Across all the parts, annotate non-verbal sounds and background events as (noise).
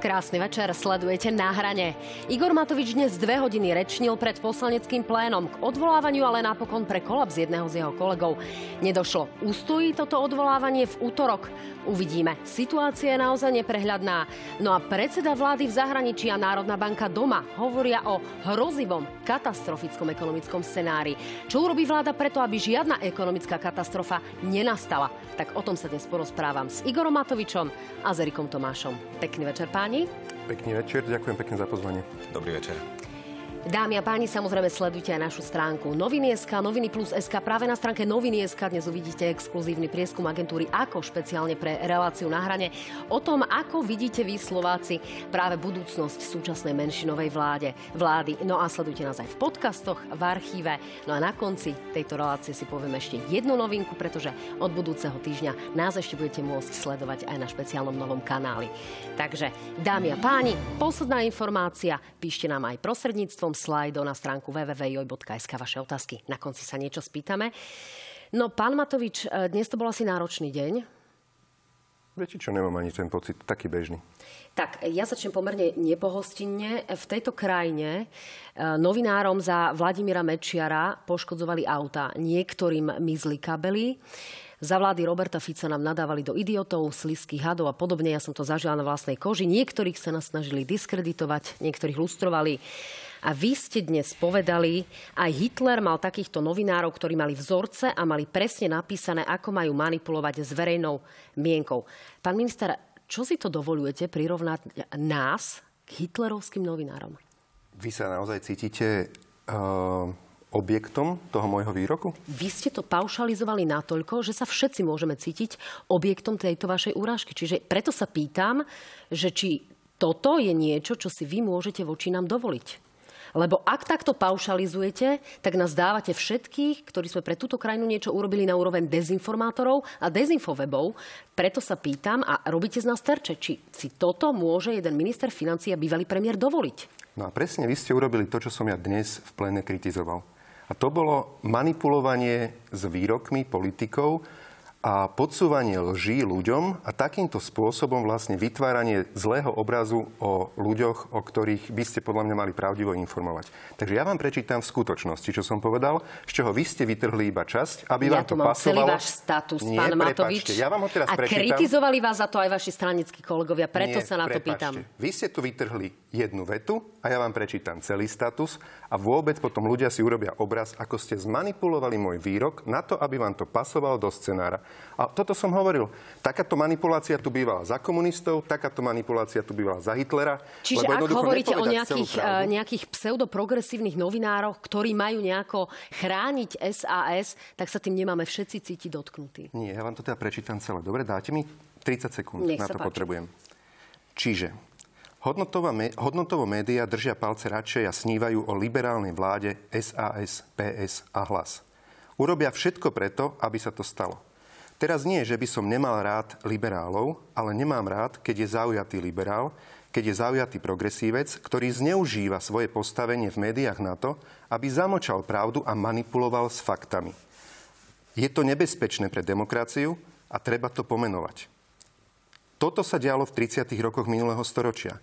Krásny večer, sledujete na hrane. Igor Matovič dnes dve hodiny rečnil pred poslaneckým plénom k odvolávaniu, ale napokon pre kolaps jedného z jeho kolegov. Nedošlo. Ustojí toto odvolávanie v útorok? Uvidíme. Situácia je naozaj neprehľadná. No a predseda vlády v zahraničí a Národná banka doma hovoria o hrozivom, katastrofickom ekonomickom scenári. Čo urobí vláda preto, aby žiadna ekonomická katastrofa nenastala? Tak o tom sa dnes porozprávam s Igorom Matovičom a s Erikom Tomášom. Pekný večer, páni páni. Pekný večer, ďakujem pekne za pozvanie. Dobrý večer. Dámy a páni, samozrejme sledujte aj našu stránku Noviny.sk, Noviny plus SK. Práve na stránke Noviny.sk dnes uvidíte exkluzívny prieskum agentúry AKO špeciálne pre reláciu na hrane o tom, ako vidíte vy Slováci práve budúcnosť súčasnej menšinovej vláde, vlády. No a sledujte nás aj v podcastoch, v archíve. No a na konci tejto relácie si povieme ešte jednu novinku, pretože od budúceho týždňa nás ešte budete môcť sledovať aj na špeciálnom novom kanáli. Takže, dámy a páni, posledná informácia, píšte nám aj prostredníctvom formou slajdo na stránku www.joj.sk vaše otázky. Na konci sa niečo spýtame. No, pán Matovič, e, dnes to bol asi náročný deň. Viete čo, nemám ani ten pocit, taký bežný. Tak, ja začnem pomerne nepohostinne. V tejto krajine e, novinárom za Vladimíra Mečiara poškodzovali auta. Niektorým mizli kabely. Za vlády Roberta Fica nám nadávali do idiotov, sliských hadov a podobne. Ja som to zažila na vlastnej koži. Niektorých sa nás snažili diskreditovať, niektorých lustrovali. A vy ste dnes povedali, aj Hitler mal takýchto novinárov, ktorí mali vzorce a mali presne napísané, ako majú manipulovať s verejnou mienkou. Pán minister, čo si to dovolujete prirovnať nás k hitlerovským novinárom? Vy sa naozaj cítite uh, objektom toho môjho výroku? Vy ste to paušalizovali natoľko, že sa všetci môžeme cítiť objektom tejto vašej úrážky. Čiže preto sa pýtam, že či toto je niečo, čo si vy môžete voči nám dovoliť. Lebo ak takto paušalizujete, tak nás dávate všetkých, ktorí sme pre túto krajinu niečo urobili na úroveň dezinformátorov a dezinfovebov. Preto sa pýtam a robíte z nás terče, či si toto môže jeden minister financí a bývalý premiér dovoliť. No a presne vy ste urobili to, čo som ja dnes v plene kritizoval. A to bolo manipulovanie s výrokmi politikov, a podsúvanie lží ľuďom a takýmto spôsobom vlastne vytváranie zlého obrazu o ľuďoch, o ktorých by ste podľa mňa mali pravdivo informovať. Takže ja vám prečítam v skutočnosti, čo som povedal, z čoho vy ste vytrhli iba časť, aby ja vám to pasovalo. celý váš status, Nie, pán Matovič. Ja vám ho teraz a prečítam. kritizovali vás za to aj vaši stranickí kolegovia, preto Nie, sa na to pýtam. Vy ste tu vytrhli jednu vetu a ja vám prečítam celý status a vôbec potom ľudia si urobia obraz, ako ste zmanipulovali môj výrok na to, aby vám to pasovalo do scenára. A toto som hovoril. Takáto manipulácia tu bývala za komunistov, takáto manipulácia tu bývala za Hitlera. Čiže ak hovoríte o nejakých, eh, nejakých pseudoprogresívnych novinároch, ktorí majú nejako chrániť SAS, tak sa tým nemáme všetci cítiť dotknutí. Nie, ja vám to teda prečítam celé. Dobre, dáte mi 30 sekúnd. Nech na to páči. potrebujem. Čiže hodnotovo médiá držia palce radšej a snívajú o liberálnej vláde SAS, PS a hlas. Urobia všetko preto, aby sa to stalo. Teraz nie, že by som nemal rád liberálov, ale nemám rád, keď je zaujatý liberál, keď je zaujatý progresívec, ktorý zneužíva svoje postavenie v médiách na to, aby zamočal pravdu a manipuloval s faktami. Je to nebezpečné pre demokraciu a treba to pomenovať. Toto sa dialo v 30. rokoch minulého storočia.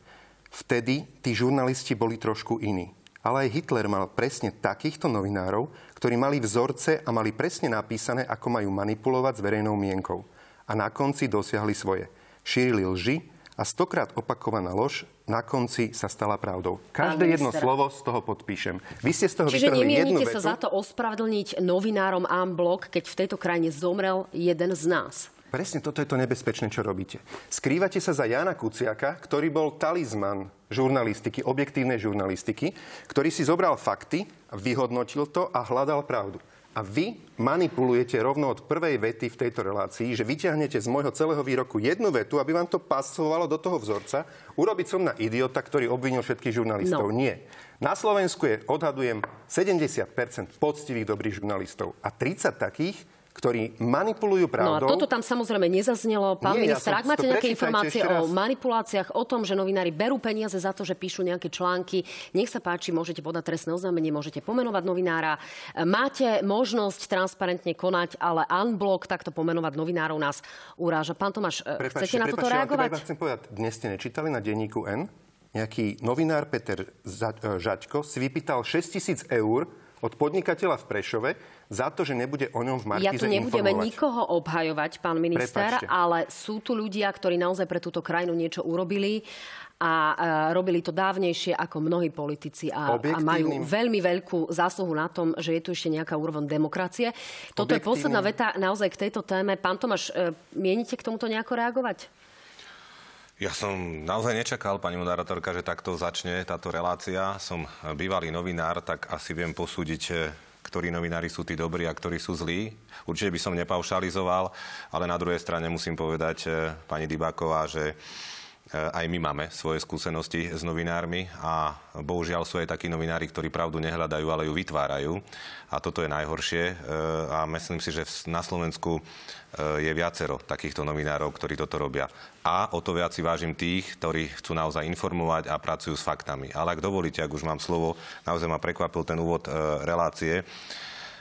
Vtedy tí žurnalisti boli trošku iní ale aj Hitler mal presne takýchto novinárov, ktorí mali vzorce a mali presne napísané, ako majú manipulovať s verejnou mienkou. A na konci dosiahli svoje. Šírili lži a stokrát opakovaná lož na konci sa stala pravdou. Každé jedno slovo z toho podpíšem. Vy ste z toho Čiže jednu vetu. sa za to ospravedlniť novinárom Amblok, keď v tejto krajine zomrel jeden z nás? Presne toto je to nebezpečné, čo robíte. Skrývate sa za Jana Kuciaka, ktorý bol talizman žurnalistiky, objektívnej žurnalistiky, ktorý si zobral fakty, vyhodnotil to a hľadal pravdu. A vy manipulujete rovno od prvej vety v tejto relácii, že vyťahnete z môjho celého výroku jednu vetu, aby vám to pasovalo do toho vzorca, urobiť som na idiota, ktorý obvinil všetkých žurnalistov. No. Nie. Na Slovensku je, odhadujem, 70% poctivých dobrých žurnalistov a 30 takých, ktorí manipulujú pravdou. No a toto tam samozrejme nezaznelo. Pán Nie, minister, ja ak máte nejaké informácie o manipuláciách, o tom, že novinári berú peniaze za to, že píšu nejaké články, nech sa páči, môžete podať trestné oznámenie, môžete pomenovať novinára. Máte možnosť transparentne konať, ale unblock takto pomenovať novinárov nás uráža. Pán Tomáš, e, prepačte, chcete na toto prepačte, reagovať? Ja chcem povedať, dnes ste nečítali na denníku N? Nejaký novinár Peter e, Žaďko si vypýtal 6 tisíc eur od podnikateľa v Prešove za to, že nebude o ňom v Markize Ja tu nebudeme informovať. nikoho obhajovať, pán minister, Prepačte. ale sú tu ľudia, ktorí naozaj pre túto krajinu niečo urobili a robili to dávnejšie ako mnohí politici a, a majú veľmi veľkú zásluhu na tom, že je tu ešte nejaká úroveň demokracie. Toto je posledná veta naozaj k tejto téme. Pán Tomáš, e, mienite k tomuto nejako reagovať? Ja som naozaj nečakal, pani moderátorka, že takto začne táto relácia. Som bývalý novinár, tak asi viem posúdiť, e, ktorí novinári sú tí dobrí a ktorí sú zlí. Určite by som nepaušalizoval, ale na druhej strane musím povedať, e, pani Dybáková, že aj my máme svoje skúsenosti s novinármi a bohužiaľ sú aj takí novinári, ktorí pravdu nehľadajú, ale ju vytvárajú. A toto je najhoršie. E, a myslím si, že na Slovensku e, je viacero takýchto novinárov, ktorí toto robia. A o to viac si vážim tých, ktorí chcú naozaj informovať a pracujú s faktami. Ale ak dovolíte, ak už mám slovo, naozaj ma prekvapil ten úvod e, relácie.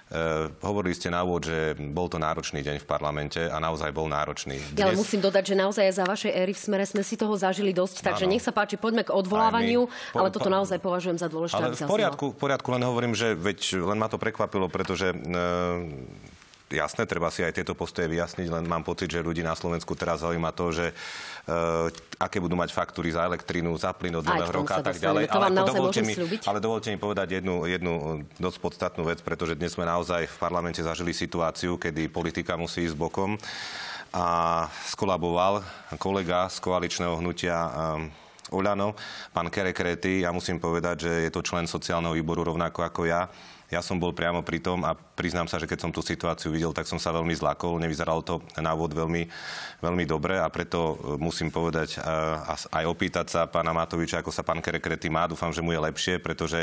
Uh, hovorili ste na úvod, že bol to náročný deň v parlamente a naozaj bol náročný. Dnes... Ja ale musím dodať, že naozaj za vašej éry v smere sme si toho zažili dosť, takže nech sa páči, poďme k odvolávaniu, po, ale toto naozaj považujem za dôležité. Ale v poriadku, v poriadku, len hovorím, že veď len ma to prekvapilo, pretože uh, jasné, treba si aj tieto postoje vyjasniť, len mám pocit, že ľudí na Slovensku teraz zaujíma to, že uh, aké budú mať faktúry za elektrínu, za plyn od nového roka a tak ďalej. To ale, dovolte mi, ale dovolte mi povedať jednu, jednu dosť podstatnú vec, pretože dnes sme naozaj v parlamente zažili situáciu, kedy politika musí ísť bokom a skolaboval kolega z koaličného hnutia um, Oľano, pán Kerekrety. Ja musím povedať, že je to člen sociálneho výboru rovnako ako ja ja som bol priamo pri tom a priznám sa, že keď som tú situáciu videl, tak som sa veľmi zlakol. Nevyzeralo to na úvod veľmi, veľmi dobre a preto e, musím povedať a aj opýtať sa pána Matoviča, ako sa pán Kerekrety má. Dúfam, že mu je lepšie, pretože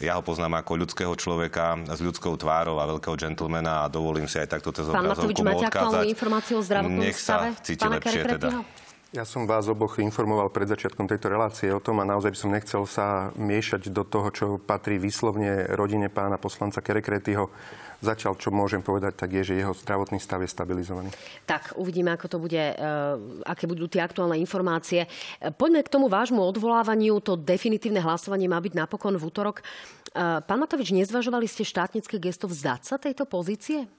ja ho poznám ako ľudského človeka s ľudskou tvárou a veľkého džentlmena a dovolím si aj takto cez Pán Matovič, máte aktuálnu informáciu o zdravotnom Nech sa cíti lepšie teda. Ja som vás oboch informoval pred začiatkom tejto relácie o tom a naozaj by som nechcel sa miešať do toho, čo patrí výslovne rodine pána poslanca Kerekretyho. Začal, čo môžem povedať, tak je, že jeho zdravotný stav je stabilizovaný. Tak, uvidíme, ako to bude, uh, aké budú tie aktuálne informácie. Poďme k tomu vášmu odvolávaniu. To definitívne hlasovanie má byť napokon v útorok. Uh, pán Matovič, nezvažovali ste štátnické gesto vzdať sa tejto pozície?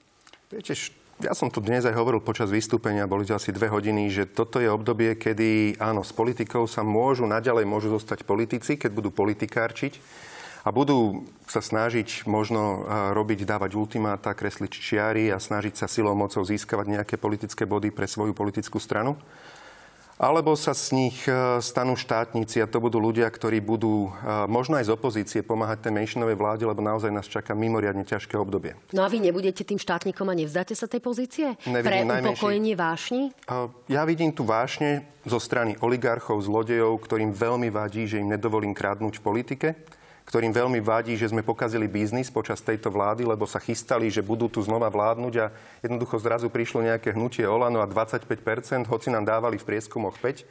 Viete, ja som tu dnes aj hovoril počas vystúpenia, boli to asi dve hodiny, že toto je obdobie, kedy áno, s politikou sa môžu, naďalej môžu zostať politici, keď budú politikárčiť a budú sa snažiť možno robiť, dávať ultimáta, kresliť čiary a snažiť sa silou mocou získavať nejaké politické body pre svoju politickú stranu alebo sa z nich e, stanú štátnici a to budú ľudia, ktorí budú e, možno aj z opozície pomáhať tej menšinovej vláde, lebo naozaj nás čaká mimoriadne ťažké obdobie. No a vy nebudete tým štátnikom a nevzdáte sa tej pozície? Nevidím Pre upokojenie vášni? E, ja vidím tu vášne zo strany oligarchov, zlodejov, ktorým veľmi vadí, že im nedovolím krádnuť v politike ktorým veľmi vadí, že sme pokazili biznis počas tejto vlády, lebo sa chystali, že budú tu znova vládnuť a jednoducho zrazu prišlo nejaké hnutie Olano a 25%, hoci nám dávali v prieskumoch 5%.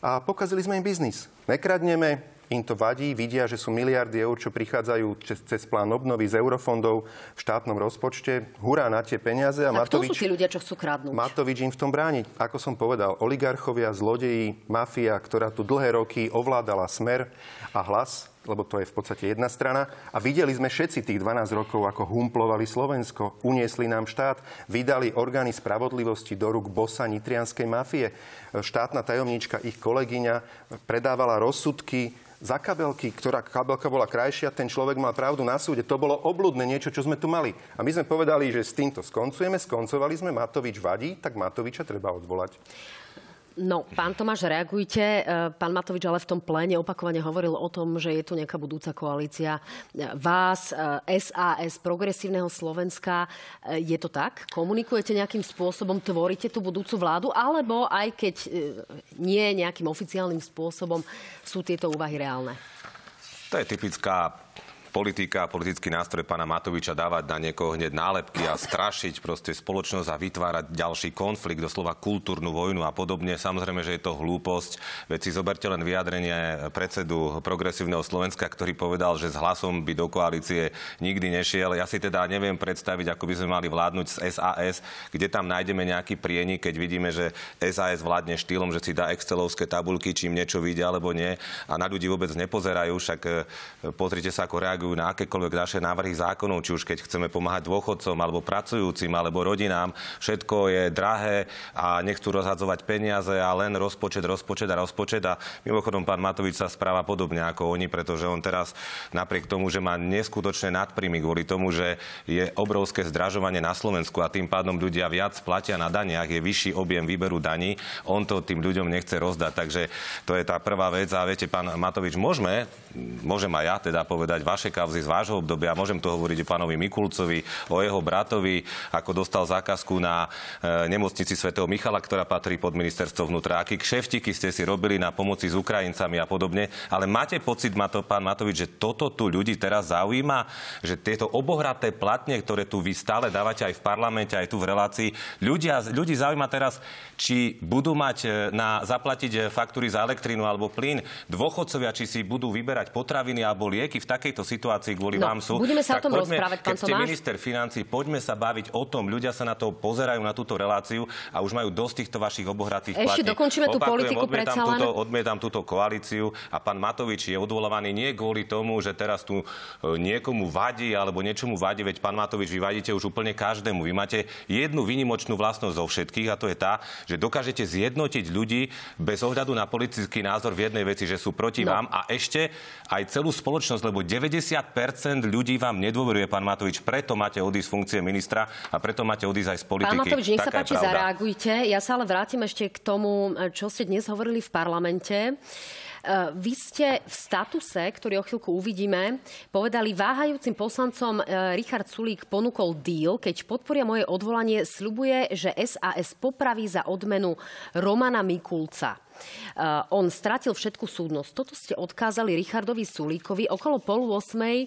A pokazili sme im biznis. Nekradneme, im to vadí, vidia, že sú miliardy eur, čo prichádzajú cez, cez plán obnovy z eurofondov v štátnom rozpočte. Hurá na tie peniaze. A, Matovič, sú tí ľudia, čo chcú kradnúť? Matovič im v tom bráni. Ako som povedal, oligarchovia, zlodeji, mafia, ktorá tu dlhé roky ovládala smer a hlas, lebo to je v podstate jedna strana. A videli sme všetci tých 12 rokov, ako humplovali Slovensko, uniesli nám štát, vydali orgány spravodlivosti do rúk bosa nitrianskej mafie. Štátna tajomníčka, ich kolegyňa, predávala rozsudky za kabelky, ktorá kabelka bola krajšia, ten človek mal pravdu na súde. To bolo obludné niečo, čo sme tu mali. A my sme povedali, že s týmto skoncujeme, skoncovali sme, Matovič vadí, tak Matoviča treba odvolať. No, pán Tomáš, reagujte. E, pán Matovič ale v tom pléne opakovane hovoril o tom, že je tu nejaká budúca koalícia vás, SAS, e, Progresívneho Slovenska. E, je to tak? Komunikujete nejakým spôsobom, tvoríte tú budúcu vládu? Alebo aj keď nie nejakým oficiálnym spôsobom sú tieto úvahy reálne? To je typická politika a politický nástroj pána Matoviča dávať na niekoho hneď nálepky a strašiť proste spoločnosť a vytvárať ďalší konflikt, doslova kultúrnu vojnu a podobne. Samozrejme, že je to hlúposť. Veď si zoberte len vyjadrenie predsedu progresívneho Slovenska, ktorý povedal, že s hlasom by do koalície nikdy nešiel. Ja si teda neviem predstaviť, ako by sme mali vládnuť z SAS, kde tam nájdeme nejaký prienik, keď vidíme, že SAS vládne štýlom, že si dá excelovské tabulky, čím niečo vyjde alebo nie a na ľudí vôbec nepozerajú. Však e, pozrite sa, ako reagujú na akékoľvek naše návrhy zákonov, či už keď chceme pomáhať dôchodcom alebo pracujúcim alebo rodinám. Všetko je drahé a nechcú rozhadzovať peniaze a len rozpočet, rozpočet a rozpočet. A mimochodom pán Matovič sa správa podobne ako oni, pretože on teraz napriek tomu, že má neskutočné nadprímy kvôli tomu, že je obrovské zdražovanie na Slovensku a tým pádom ľudia viac platia na daniach, je vyšší objem výberu daní, on to tým ľuďom nechce rozdať. Takže to je tá prvá vec. A viete, pán Matovič, môžeme, môžem aj ja teda povedať vaše kauzy z vášho obdobia, môžem to hovoriť o pánovi Mikulcovi, o jeho bratovi, ako dostal zákazku na e, nemocnici svätého Michala, ktorá patrí pod ministerstvo vnútra. Aký kšeftiky ste si robili na pomoci s Ukrajincami a podobne. Ale máte pocit, pán Matovič, že toto tu ľudí teraz zaujíma, že tieto obohraté platne, ktoré tu vy stále dávate aj v parlamente, aj tu v relácii, ľudia, ľudí zaujíma teraz, či budú mať e, na zaplatiť e, faktúry za elektrínu alebo plyn, dôchodcovia, či si budú vyberať potraviny alebo lieky v takejto situácii kvôli no, vám sú. Budeme sa tak o tom poďme, rozprávať, pán Keď ste minister financí, poďme sa baviť o tom. Ľudia sa na to pozerajú na túto reláciu a už majú dosť týchto vašich obohratých Ešte platí. dokončíme tú politiku odmietam túto, odmietam túto koalíciu a pán Matovič je odvolávaný nie kvôli tomu, že teraz tu e, niekomu vadí alebo niečomu vadí, veď pán Matovič, vy vadíte už úplne každému. Vy máte jednu výnimočnú vlastnosť zo všetkých a to je tá, že dokážete zjednotiť ľudí bez ohľadu na politický názor v jednej veci, že sú proti no. vám a ešte aj celú spoločnosť, lebo 90% ľudí vám nedôveruje, pán Matovič. Preto máte odísť z funkcie ministra a preto máte odísť aj z politiky. Pán Matovič, nech sa páči, zareagujte. Ja sa ale vrátim ešte k tomu, čo ste dnes hovorili v parlamente. Eh, vy ste v statuse, ktorý o chvíľku uvidíme, povedali váhajúcim poslancom eh, Richard Sulík ponúkol deal, keď podporia moje odvolanie, sľubuje, že SAS popraví za odmenu Romana Mikulca. Uh, on stratil všetku súdnosť. Toto ste odkázali Richardovi Sulíkovi. Okolo polu osmej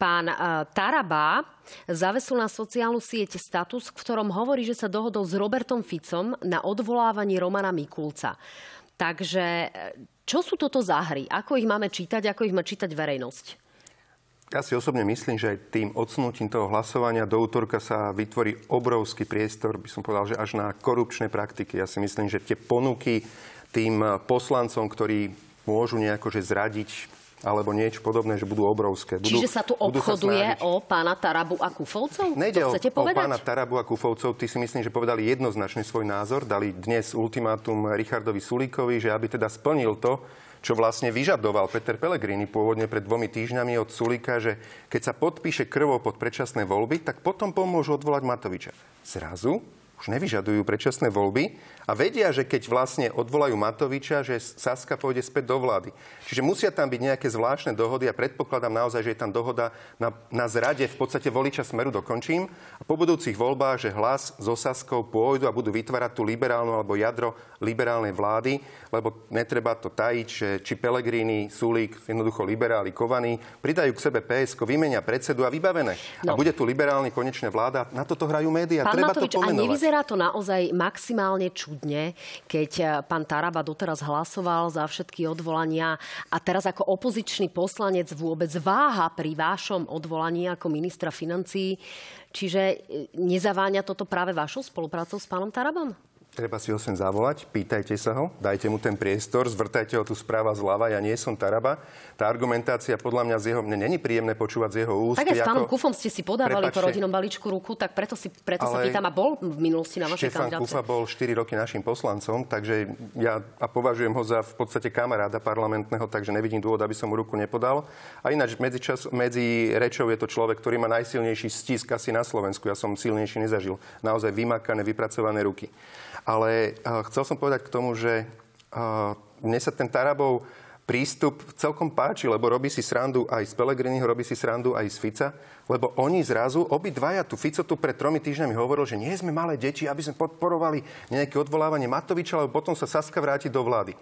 pán uh, Taraba zavesul na sociálnu sieť status, v ktorom hovorí, že sa dohodol s Robertom Ficom na odvolávanie Romana Mikulca. Takže čo sú toto za hry? Ako ich máme čítať? Ako ich má čítať verejnosť? Ja si osobne myslím, že tým odsunutím toho hlasovania do útorka sa vytvorí obrovský priestor, by som povedal, že až na korupčné praktiky. Ja si myslím, že tie ponuky tým poslancom, ktorí môžu nejako že zradiť alebo niečo podobné, že budú obrovské. Budú, Čiže sa tu obchoduje sa o pána Tarabu a Kufovcov? Nejde to chcete o, povedať? o pána Tarabu a Kufovcov. Ty si myslím, že povedali jednoznačne svoj názor. Dali dnes ultimátum Richardovi Sulíkovi, že aby teda splnil to, čo vlastne vyžadoval Peter Pellegrini pôvodne pred dvomi týždňami od Sulika, že keď sa podpíše krvou pod predčasné voľby, tak potom pomôžu odvolať Matoviča. Zrazu už nevyžadujú predčasné voľby a vedia, že keď vlastne odvolajú Matoviča, že Saska pôjde späť do vlády. Čiže musia tam byť nejaké zvláštne dohody a predpokladám naozaj, že je tam dohoda na, na zrade v podstate voliča Smeru dokončím. A po budúcich voľbách, že hlas so Saskou pôjdu a budú vytvárať tú liberálnu alebo jadro liberálnej vlády, lebo netreba to tajiť, že či Pelegrini, Sulík, jednoducho liberáli, Kovaní, pridajú k sebe PSK, vymenia predsedu a vybavené. No. A bude tu liberálny konečne vláda. Na toto hrajú médiá. Pán Treba Matovič, to pomenovať. A nevyzerá to naozaj maximálne ču súdne, keď eh, pán Taraba doteraz hlasoval za všetky odvolania a teraz ako opozičný poslanec vôbec váha pri vášom odvolaní ako ministra financií. Čiže eh, nezaváňa toto práve vašou spoluprácou s pánom Tarabom? Treba si ho sem zavolať, pýtajte sa ho, dajte mu ten priestor, zvrtajte ho tu správa zľava, ja nie som Taraba. Tá argumentácia podľa mňa z jeho, mne není príjemné počúvať z jeho úst. Tak aj s pánom ako... Kufom ste si podávali Prepačte, po rodinnom balíčku ruku, tak preto, si, preto sa pýtam, a bol v minulosti na vašej Štefan Kufa bol 4 roky našim poslancom, takže ja a považujem ho za v podstate kamaráda parlamentného, takže nevidím dôvod, aby som mu ruku nepodal. A ináč medzi, čas, medzi rečou je to človek, ktorý má najsilnejší stisk asi na Slovensku. Ja som silnejší nezažil. Naozaj vymakané, vypracované ruky. Ale uh, chcel som povedať k tomu, že uh, mne sa ten Tarabov prístup celkom páči, lebo robí si srandu aj z Pelegriniho, robí si srandu aj z Fica, lebo oni zrazu, obidvaja, tu Fico tu pred tromi týždňami hovoril, že nie sme malé deti, aby sme podporovali nejaké odvolávanie Matoviča, lebo potom sa Saska vráti do vlády.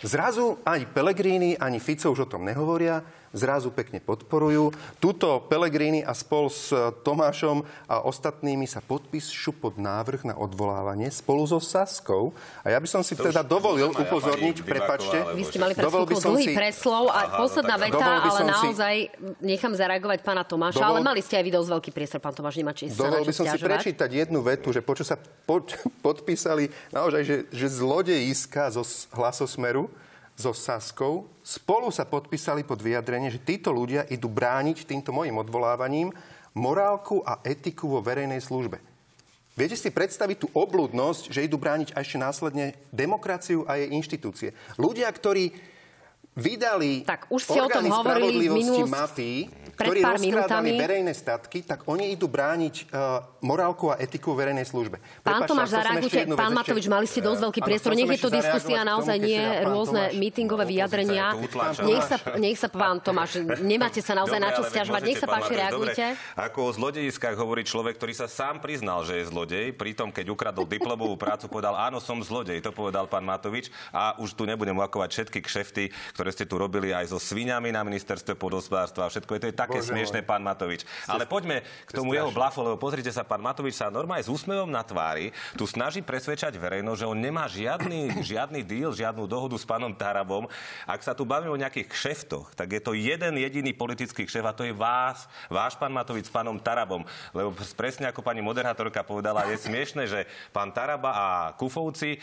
Zrazu ani Pelegrini, ani Fico už o tom nehovoria. Zrazu pekne podporujú. Tuto Pelegrini a spol s Tomášom a ostatnými sa podpíšu pod návrh na odvolávanie spolu so Saskou. A ja by som si to teda dovolil upozorniť, prepačte. Vy ste mali pred dlhý si... preslov a Aha, posledná no veta, ale naozaj si... nechám zareagovať pána Tomáša, Dovol... ale mali ste aj vy dosť veľký priestor, pán Tomáš, nemá či Dovol by som si prečítať jednu vetu, že počo sa pod, (laughs) podpísali naozaj, že, že zlodejiska zo hlasosmeru so Saskou spolu sa podpísali pod vyjadrenie, že títo ľudia idú brániť týmto mojim odvolávaním morálku a etiku vo verejnej službe. Viete si predstaviť tú obludnosť, že idú brániť ešte následne demokraciu a jej inštitúcie. Ľudia, ktorí vydali tak, už ste o tom v minulosti, mafii, ktorí rozkrádali verejné statky, tak oni idú brániť uh, morálku a etiku verejnej službe. Pán Tomáš, zareagujte. Pán Matovič, mali ste dosť veľký priestor. Nech je to diskusia, naozaj nie rôzne mítingové vyjadrenia. Nech sa, nech sa, pán (laughs) Tomáš, nemáte sa naozaj na čo stiažovať. Nech sa páči, reagujte. Ako o zlodejiskách hovorí človek, ktorý sa sám priznal, že je zlodej. Pritom, keď ukradol diplomovú prácu, povedal, áno, som zlodej. To povedal pán Matovič. A už tu nebudem lakovať všetky kšefty, ktoré ste tu robili aj so sviňami na ministerstve podospodárstva. Všetko je to je tak také Bože smiešné, pán Matovič. Ale poďme k tomu jeho blafu, lebo pozrite sa, pán Matovič sa normálne s úsmevom na tvári tu snaží presvedčať verejnosť, že on nemá žiadny, (clears throat) žiadny deal, žiadnu dohodu s pánom Tarabom. Ak sa tu bavíme o nejakých kšeftoch, tak je to jeden jediný politický kšef a to je vás, váš pán Matovič s pánom Tarabom. Lebo presne ako pani moderátorka povedala, je smiešne, že pán Taraba a Kufovci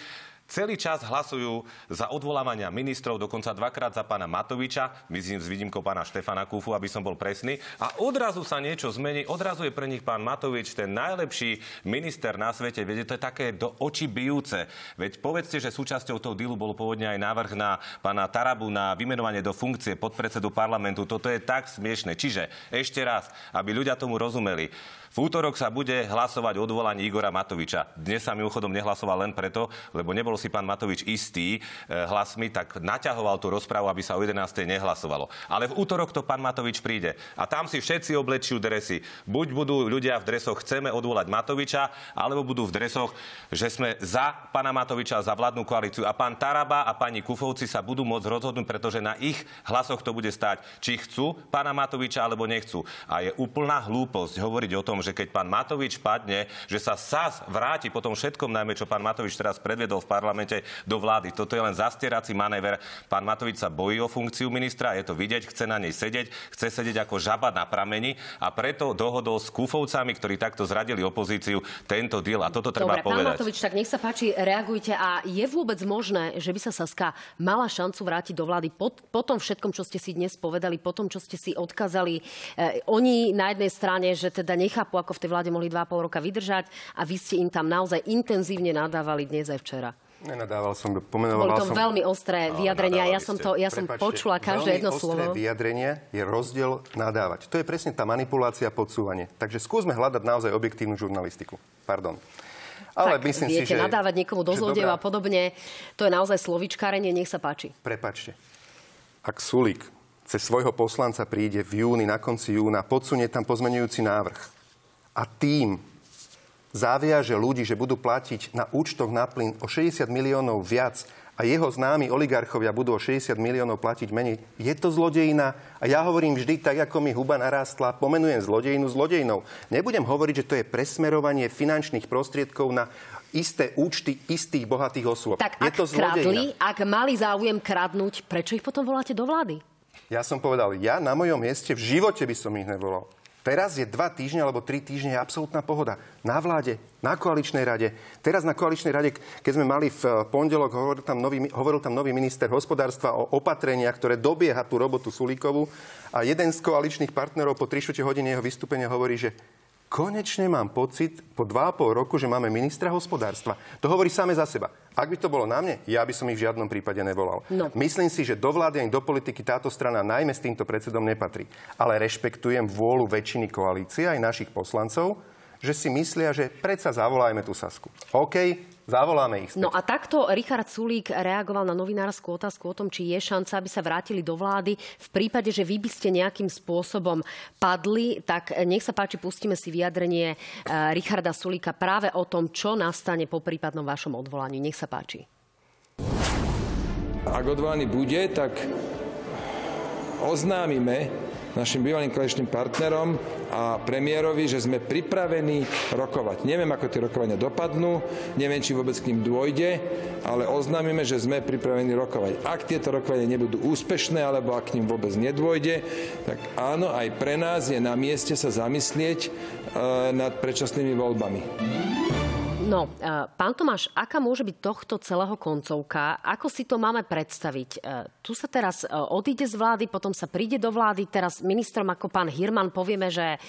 celý čas hlasujú za odvolávania ministrov, dokonca dvakrát za pána Matoviča, myslím s výnimkou pána Štefana Kúfu, aby som bol presný. A odrazu sa niečo zmení, odrazu je pre nich pán Matovič ten najlepší minister na svete. Viete, to je také do očí bijúce. Veď povedzte, že súčasťou toho dílu bol pôvodne aj návrh na pána Tarabu na vymenovanie do funkcie podpredsedu parlamentu. Toto je tak smiešne. Čiže ešte raz, aby ľudia tomu rozumeli. V útorok sa bude hlasovať o odvolaní Igora Matoviča. Dnes sa mimochodom nehlasoval len preto, lebo nebol si pán Matovič istý e, hlasmi, tak naťahoval tú rozprávu, aby sa o 11. nehlasovalo. Ale v útorok to pán Matovič príde. A tam si všetci oblečujú dresy. Buď budú ľudia v dresoch chceme odvolať Matoviča, alebo budú v dresoch, že sme za pána Matoviča, za vládnu koalíciu. A pán Taraba a pani Kufovci sa budú môcť rozhodnúť, pretože na ich hlasoch to bude stať, či chcú pána Matoviča alebo nechcú. A je úplná hlúposť hovoriť o tom, že keď pán Matovič padne, že sa SAS vráti po tom všetkom, najmä čo pán Matovič teraz predviedol v parlamente do vlády. Toto je len zastierací manéver. Pán Matovič sa bojí o funkciu ministra, je to vidieť, chce na nej sedieť, chce sedieť ako žaba na prameni a preto dohodol s Kufovcami, ktorí takto zradili opozíciu, tento deal. A toto treba Dobre, povedať. Pán Matovič, tak nech sa páči, reagujte. A je vôbec možné, že by sa Saska mala šancu vrátiť do vlády po, po tom všetkom, čo ste si dnes povedali, po tom, čo ste si odkazali? Eh, oni na jednej strane, že teda nechápu ako v tej vláde mohli 2,5 roka vydržať a vy ste im tam naozaj intenzívne nadávali dnes aj včera. Nenadával som, pomenoval Boli to som... veľmi ostré vyjadrenia. Ja som, to, ja som počula každé jedno slovo. ostré vyjadrenie je rozdiel nadávať. To je presne tá manipulácia, podsúvanie. Takže skúsme hľadať naozaj objektívnu žurnalistiku. Pardon. Ale tak, myslím viete, si, že... nadávať niekomu do zlodejov a podobne, to je naozaj slovičkárenie, nech sa páči. Prepačte. Ak Sulík cez svojho poslanca príde v júni, na konci júna, podsunie tam pozmenujúci návrh a tým zaviaže ľudí, že budú platiť na účtoch na plyn o 60 miliónov viac a jeho známi oligarchovia budú o 60 miliónov platiť menej. Je to zlodejina? A ja hovorím vždy, tak ako mi huba narástla, pomenujem zlodejinu zlodejnou. Nebudem hovoriť, že to je presmerovanie finančných prostriedkov na isté účty istých bohatých osôb. Tak je ak to kradli, ak mali záujem kradnúť, prečo ich potom voláte do vlády? Ja som povedal, ja na mojom mieste v živote by som ich nevolal. Teraz je dva týždne alebo tri týždne absolútna pohoda. Na vláde, na koaličnej rade. Teraz na koaličnej rade, keď sme mali v eh, pondelok, hovoril tam nový, hovoril tam nový minister hospodárstva o opatreniach, ktoré dobieha tú robotu Sulíkovu. A jeden z koaličných partnerov po 3 hodine jeho vystúpenia hovorí, že konečne mám pocit po 2,5 roku, že máme ministra hospodárstva. To hovorí same za seba. Ak by to bolo na mne, ja by som ich v žiadnom prípade nevolal. No. Myslím si, že do vlády ani do politiky táto strana najmä s týmto predsedom nepatrí. Ale rešpektujem vôľu väčšiny koalície aj našich poslancov, že si myslia, že predsa zavolajme tú Sasku. OK, Zavoláme ich. Späť. No a takto Richard Sulík reagoval na novinárskú otázku o tom, či je šanca, aby sa vrátili do vlády. V prípade, že vy by ste nejakým spôsobom padli, tak nech sa páči, pustíme si vyjadrenie eh, Richarda Sulíka práve o tom, čo nastane po prípadnom vašom odvolaní. Nech sa páči. Ak odvolaný bude, tak oznámime našim bývalým koaličným partnerom a premiérovi, že sme pripravení rokovať. Neviem, ako tie rokovania dopadnú, neviem, či vôbec k ním dôjde, ale oznámime, že sme pripravení rokovať. Ak tieto rokovania nebudú úspešné, alebo ak k ním vôbec nedôjde, tak áno, aj pre nás je na mieste sa zamyslieť e, nad predčasnými voľbami. No, pán Tomáš, aká môže byť tohto celého koncovka? Ako si to máme predstaviť? E, tu sa teraz e, odíde z vlády, potom sa príde do vlády. Teraz ministrom ako pán Hirman povieme, že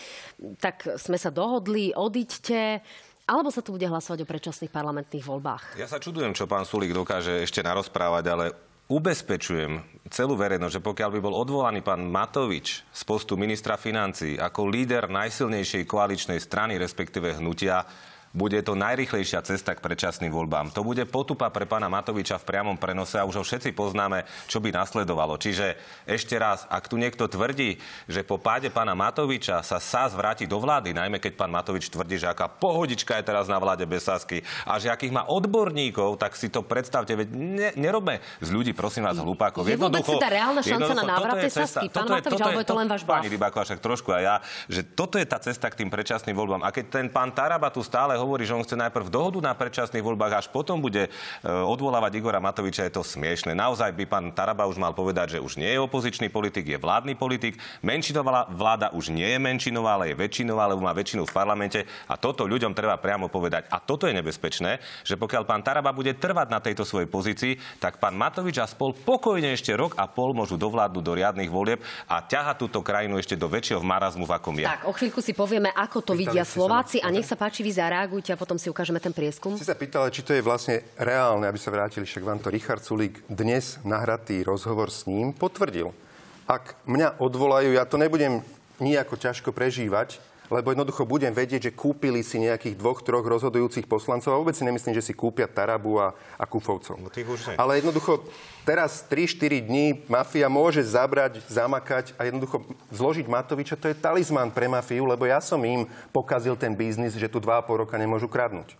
tak sme sa dohodli, odíďte. Alebo sa tu bude hlasovať o predčasných parlamentných voľbách? Ja sa čudujem, čo pán Sulik dokáže ešte narozprávať, ale ubezpečujem celú verejnosť, že pokiaľ by bol odvolaný pán Matovič z postu ministra financí ako líder najsilnejšej koaličnej strany, respektíve hnutia, bude to najrychlejšia cesta k predčasným voľbám. To bude potupa pre pána Matoviča v priamom prenose a už ho všetci poznáme, čo by nasledovalo. Čiže ešte raz, ak tu niekto tvrdí, že po páde pána Matoviča sa SAS vráti do vlády, najmä keď pán Matovič tvrdí, že aká pohodička je teraz na vláde bez Sasky a že akých má odborníkov, tak si to predstavte, veď ne, nerobme z ľudí, prosím vás, hlupákov. Je vôbec tá reálna šanca na návrat tej Sasky? Pán Matovič, alebo je to len váš Pani Rybáková, však trošku a ja, že toto je tá cesta k tým predčasným voľbám. A keď ten pán Taraba tu stále hovorí, že on chce najprv dohodu na predčasných voľbách, až potom bude e, odvolávať Igora Matoviča, je to smiešne. Naozaj by pán Taraba už mal povedať, že už nie je opozičný politik, je vládny politik. Menšinová vláda už nie je menšinová, ale je väčšinová, lebo má väčšinu v parlamente. A toto ľuďom treba priamo povedať. A toto je nebezpečné, že pokiaľ pán Taraba bude trvať na tejto svojej pozícii, tak pán Matovič a spol pokojne ešte rok a pol môžu dovládnuť do riadnych volieb a ťaha túto krajinu ešte do väčšieho marazmu, v akom je. Tak, o chvíľku si povieme, ako to vidia Slováci a nech sa páči, vy zareagujte a potom si ukážeme ten prieskum. Si sa pýtala, či to je vlastne reálne, aby sa vrátili, však vám to Richard Sulík dnes nahratý rozhovor s ním potvrdil. Ak mňa odvolajú, ja to nebudem nejako ťažko prežívať, lebo jednoducho budem vedieť, že kúpili si nejakých dvoch, troch rozhodujúcich poslancov a vôbec si nemyslím, že si kúpia Tarabu a, a Kufovcov. No, Ale jednoducho teraz 3-4 dní mafia môže zabrať, zamakať a jednoducho zložiť Matoviča, to je talizman pre mafiu, lebo ja som im pokazil ten biznis, že tu 2,5 roka nemôžu kradnúť.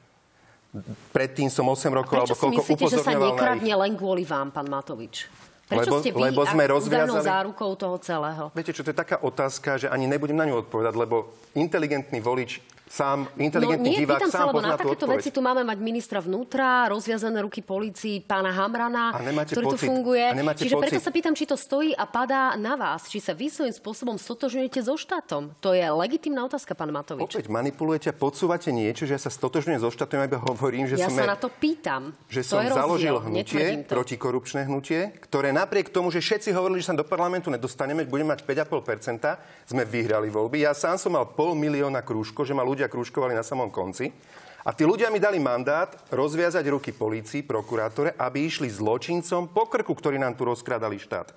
Predtým som 8 rokov alebo koľko myslíte, upozorňoval že sa nekradne len kvôli vám, pán Matovič? Prečo lebo, ste vy lebo sme rozviazali... zárukou toho celého? Viete čo, to je taká otázka, že ani nebudem na ňu odpovedať, lebo inteligentný volič sám, inteligentný no, nie, divák sám sa, lebo na takéto odpoveď. veci tu máme mať ministra vnútra, rozviazané ruky policii, pána Hamrana, ktorý pocit, tu funguje. Čiže pocit. preto sa pýtam, či to stojí a padá na vás. Či sa vy svojím spôsobom stotožňujete so štátom. To je legitimná otázka, pán Matovič. Opäť manipulujete a podsúvate niečo, že ja sa stotožňujem so štátom, iba hovorím, že ja sme, sa na to pýtam. Že to som založil rozdiel, hnutie, protikorupčné hnutie, ktoré napriek tomu, že všetci hovorili, že sa do parlamentu nedostaneme, budeme mať 5,5%, sme vyhrali voľby. Ja sám som mal pol milióna krúžko, že ma ľudia krúžkovali na samom konci. A tí ľudia mi dali mandát rozviazať ruky polícii, prokurátore, aby išli zločincom po krku, ktorí nám tu rozkrádali štát.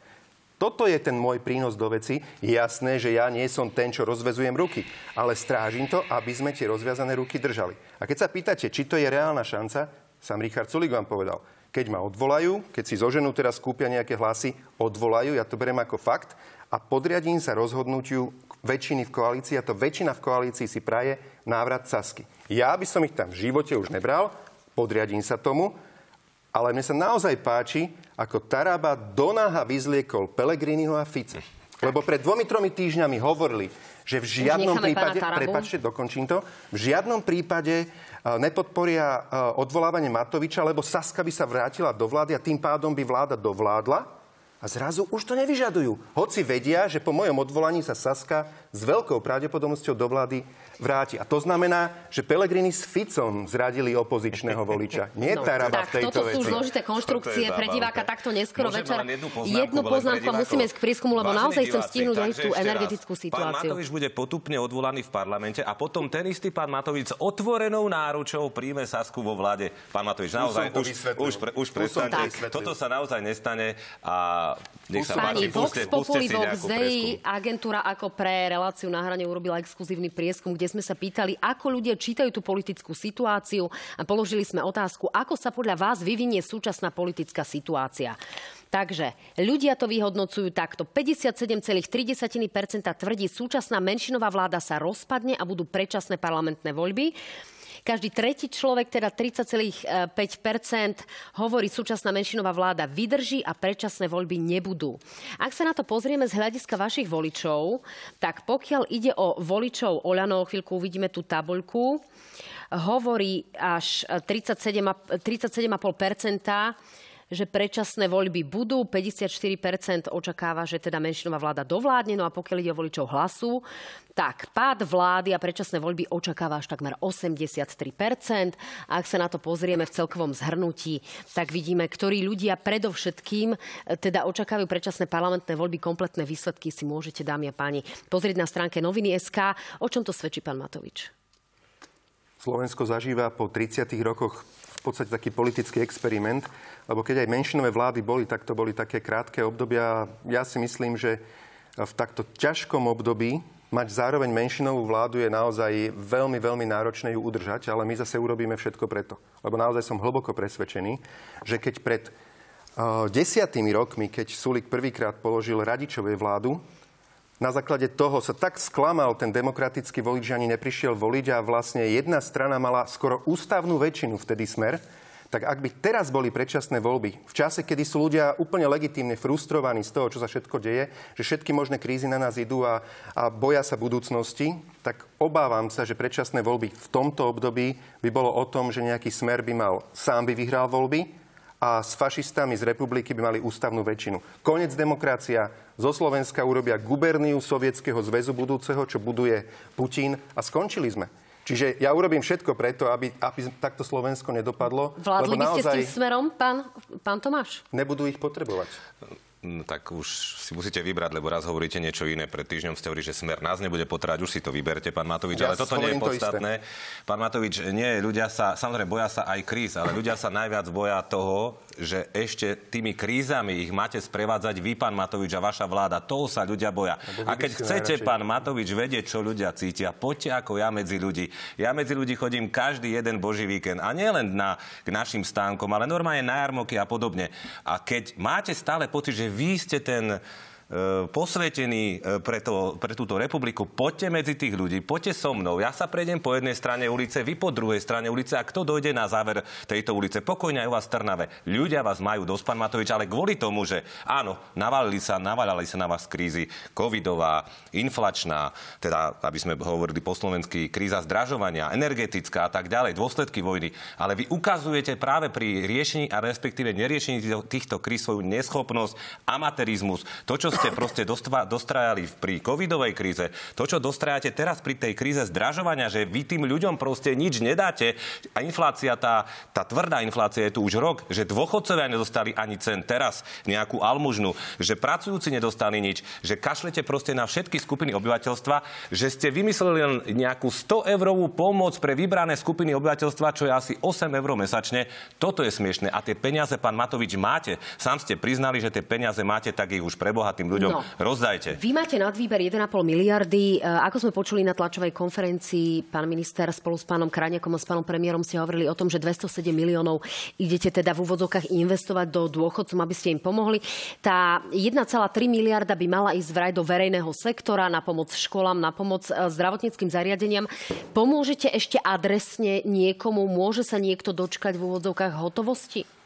Toto je ten môj prínos do veci. Jasné, že ja nie som ten, čo rozvezujem ruky, ale strážim to, aby sme tie rozviazané ruky držali. A keď sa pýtate, či to je reálna šanca, sám Richard Sulik vám povedal, keď ma odvolajú, keď si zoženú teraz kúpia nejaké hlasy, odvolajú, ja to beriem ako fakt a podriadím sa rozhodnutiu väčšiny v koalícii a to väčšina v koalícii si praje návrat Sasky. Ja by som ich tam v živote už nebral, podriadím sa tomu, ale mne sa naozaj páči, ako Taraba donáha vyzliekol Pelegriniho a Fice. Lebo pred dvomi, tromi týždňami hovorili, že v žiadnom prípade, prepačte, dokončím to, v žiadnom prípade e, nepodporia e, odvolávanie Matoviča, lebo Saska by sa vrátila do vlády a tým pádom by vláda dovládla. A zrazu už to nevyžadujú. Hoci vedia, že po mojom odvolaní sa Saska s veľkou pravdepodobnosťou do vlády vráti. A to znamená, že Pelegrini s Ficom zradili opozičného voliča. Nie no, Taraba tak, v tejto toto veci. sú už zložité konštrukcie pre diváka takto neskoro Môžem večer. Jednu poznámku, jednu poznámku musíme ísť k prískumu, lebo naozaj chcem stihnúť aj tú energetickú situáciu. Pán Matovič bude potupne odvolaný v parlamente a potom ten istý pán Matovič s otvorenou náručou príjme Sasku vo vláde. Pán Matovič, naozaj už, už, pre, už prestante. Toto sa naozaj nestane a nech sa páči, Vox Populi Vox Dei, agentúra ako pre reláciu na hrane urobila exkluzívny prieskum, kde sme sa pýtali, ako ľudia čítajú tú politickú situáciu a položili sme otázku, ako sa podľa vás vyvinie súčasná politická situácia. Takže ľudia to vyhodnocujú takto. 57,3% tvrdí, súčasná menšinová vláda sa rozpadne a budú predčasné parlamentné voľby. Každý tretí človek, teda 30,5% hovorí súčasná menšinová vláda vydrží a predčasné voľby nebudú. Ak sa na to pozrieme z hľadiska vašich voličov, tak pokiaľ ide o voličov Oľano, chvíľku uvidíme tú tabuľku, hovorí až 37,5 že predčasné voľby budú. 54% očakáva, že teda menšinová vláda dovládne. No a pokiaľ ide o voličov hlasu, tak pád vlády a predčasné voľby očakáva až takmer 83%. A ak sa na to pozrieme v celkovom zhrnutí, tak vidíme, ktorí ľudia predovšetkým teda očakávajú predčasné parlamentné voľby. Kompletné výsledky si môžete, dámy a páni, pozrieť na stránke noviny SK. O čom to svedčí pán Matovič? Slovensko zažíva po 30 rokoch v podstate taký politický experiment, lebo keď aj menšinové vlády boli, tak to boli také krátke obdobia. Ja si myslím, že v takto ťažkom období mať zároveň menšinovú vládu je naozaj veľmi, veľmi náročné ju udržať, ale my zase urobíme všetko preto. Lebo naozaj som hlboko presvedčený, že keď pred uh, desiatými rokmi, keď Sulik prvýkrát položil radičovej vládu, na základe toho sa tak sklamal ten demokratický volič, že ani neprišiel voliť a vlastne jedna strana mala skoro ústavnú väčšinu vtedy smer, tak ak by teraz boli predčasné voľby, v čase, kedy sú ľudia úplne legitímne frustrovaní z toho, čo sa všetko deje, že všetky možné krízy na nás idú a, a boja sa budúcnosti, tak obávam sa, že predčasné voľby v tomto období by bolo o tom, že nejaký smer by mal sám by vyhral voľby a s fašistami z republiky by mali ústavnú väčšinu. Konec demokracia. Zo Slovenska urobia guberniu Sovietskeho zväzu budúceho, čo buduje Putin a skončili sme. Čiže ja urobím všetko preto, aby, aby takto Slovensko nedopadlo. Vládli by ste naozaj... s tým smerom, pán, pán Tomáš? Nebudú ich potrebovať. No, tak už si musíte vybrať, lebo raz hovoríte niečo iné. Pred týždňom ste hovorili, že smer nás nebude potrať, už si to vyberte, pán Matovič. Ja ale toto nie je podstatné. Pán Matovič, nie, ľudia sa, samozrejme, boja sa aj kríz, ale ľudia sa najviac boja toho, že ešte tými krízami ich máte sprevádzať vy, pán Matovič, a vaša vláda. Toho sa ľudia boja. A keď chcete, najradšej. pán Matovič, vedieť, čo ľudia cítia, poďte ako ja medzi ľudí. Ja medzi ľudí chodím každý jeden boží víkend. A nielen na, k našim stánkom, ale normálne na jarmoky a podobne. A keď máte stále pocit, že vy ste ten posvetení e, pre, to, pre túto republiku, poďte medzi tých ľudí, poďte so mnou. Ja sa prejdem po jednej strane ulice, vy po druhej strane ulice a kto dojde na záver tejto ulice? Pokojne aj u vás Trnave. Ľudia vás majú dosť, pán Matovič, ale kvôli tomu, že áno, navalili sa, navalali sa na vás krízy covidová, inflačná, teda, aby sme hovorili po slovensky, kríza zdražovania, energetická a tak ďalej, dôsledky vojny. Ale vy ukazujete práve pri riešení a respektíve neriešení týchto kríz svoju neschopnosť, amatérizmus, to, čo ste proste dostrajali pri covidovej kríze, to, čo dostrajate teraz pri tej kríze zdražovania, že vy tým ľuďom proste nič nedáte a inflácia, tá, tá tvrdá inflácia je tu už rok, že dôchodcovia nedostali ani cen teraz nejakú almužnu, že pracujúci nedostali nič, že kašlete proste na všetky skupiny obyvateľstva, že ste vymysleli len nejakú 100 eurovú pomoc pre vybrané skupiny obyvateľstva, čo je asi 8 eur mesačne. Toto je smiešne. A tie peniaze, pán Matovič, máte. Sám ste priznali, že tie peniaze máte, tak ich už prebohatým ľuďom no, rozdajte. Vy máte na výber 1,5 miliardy. E, ako sme počuli na tlačovej konferencii, pán minister spolu s pánom Kraniakom a s pánom premiérom ste hovorili o tom, že 207 miliónov idete teda v úvodzovkách investovať do dôchodcom, aby ste im pomohli. Tá 1,3 miliarda by mala ísť vraj do verejného sektora na pomoc školám, na pomoc e, zdravotníckým zariadeniam. Pomôžete ešte adresne niekomu? Môže sa niekto dočkať v úvodzovkách hotovosti?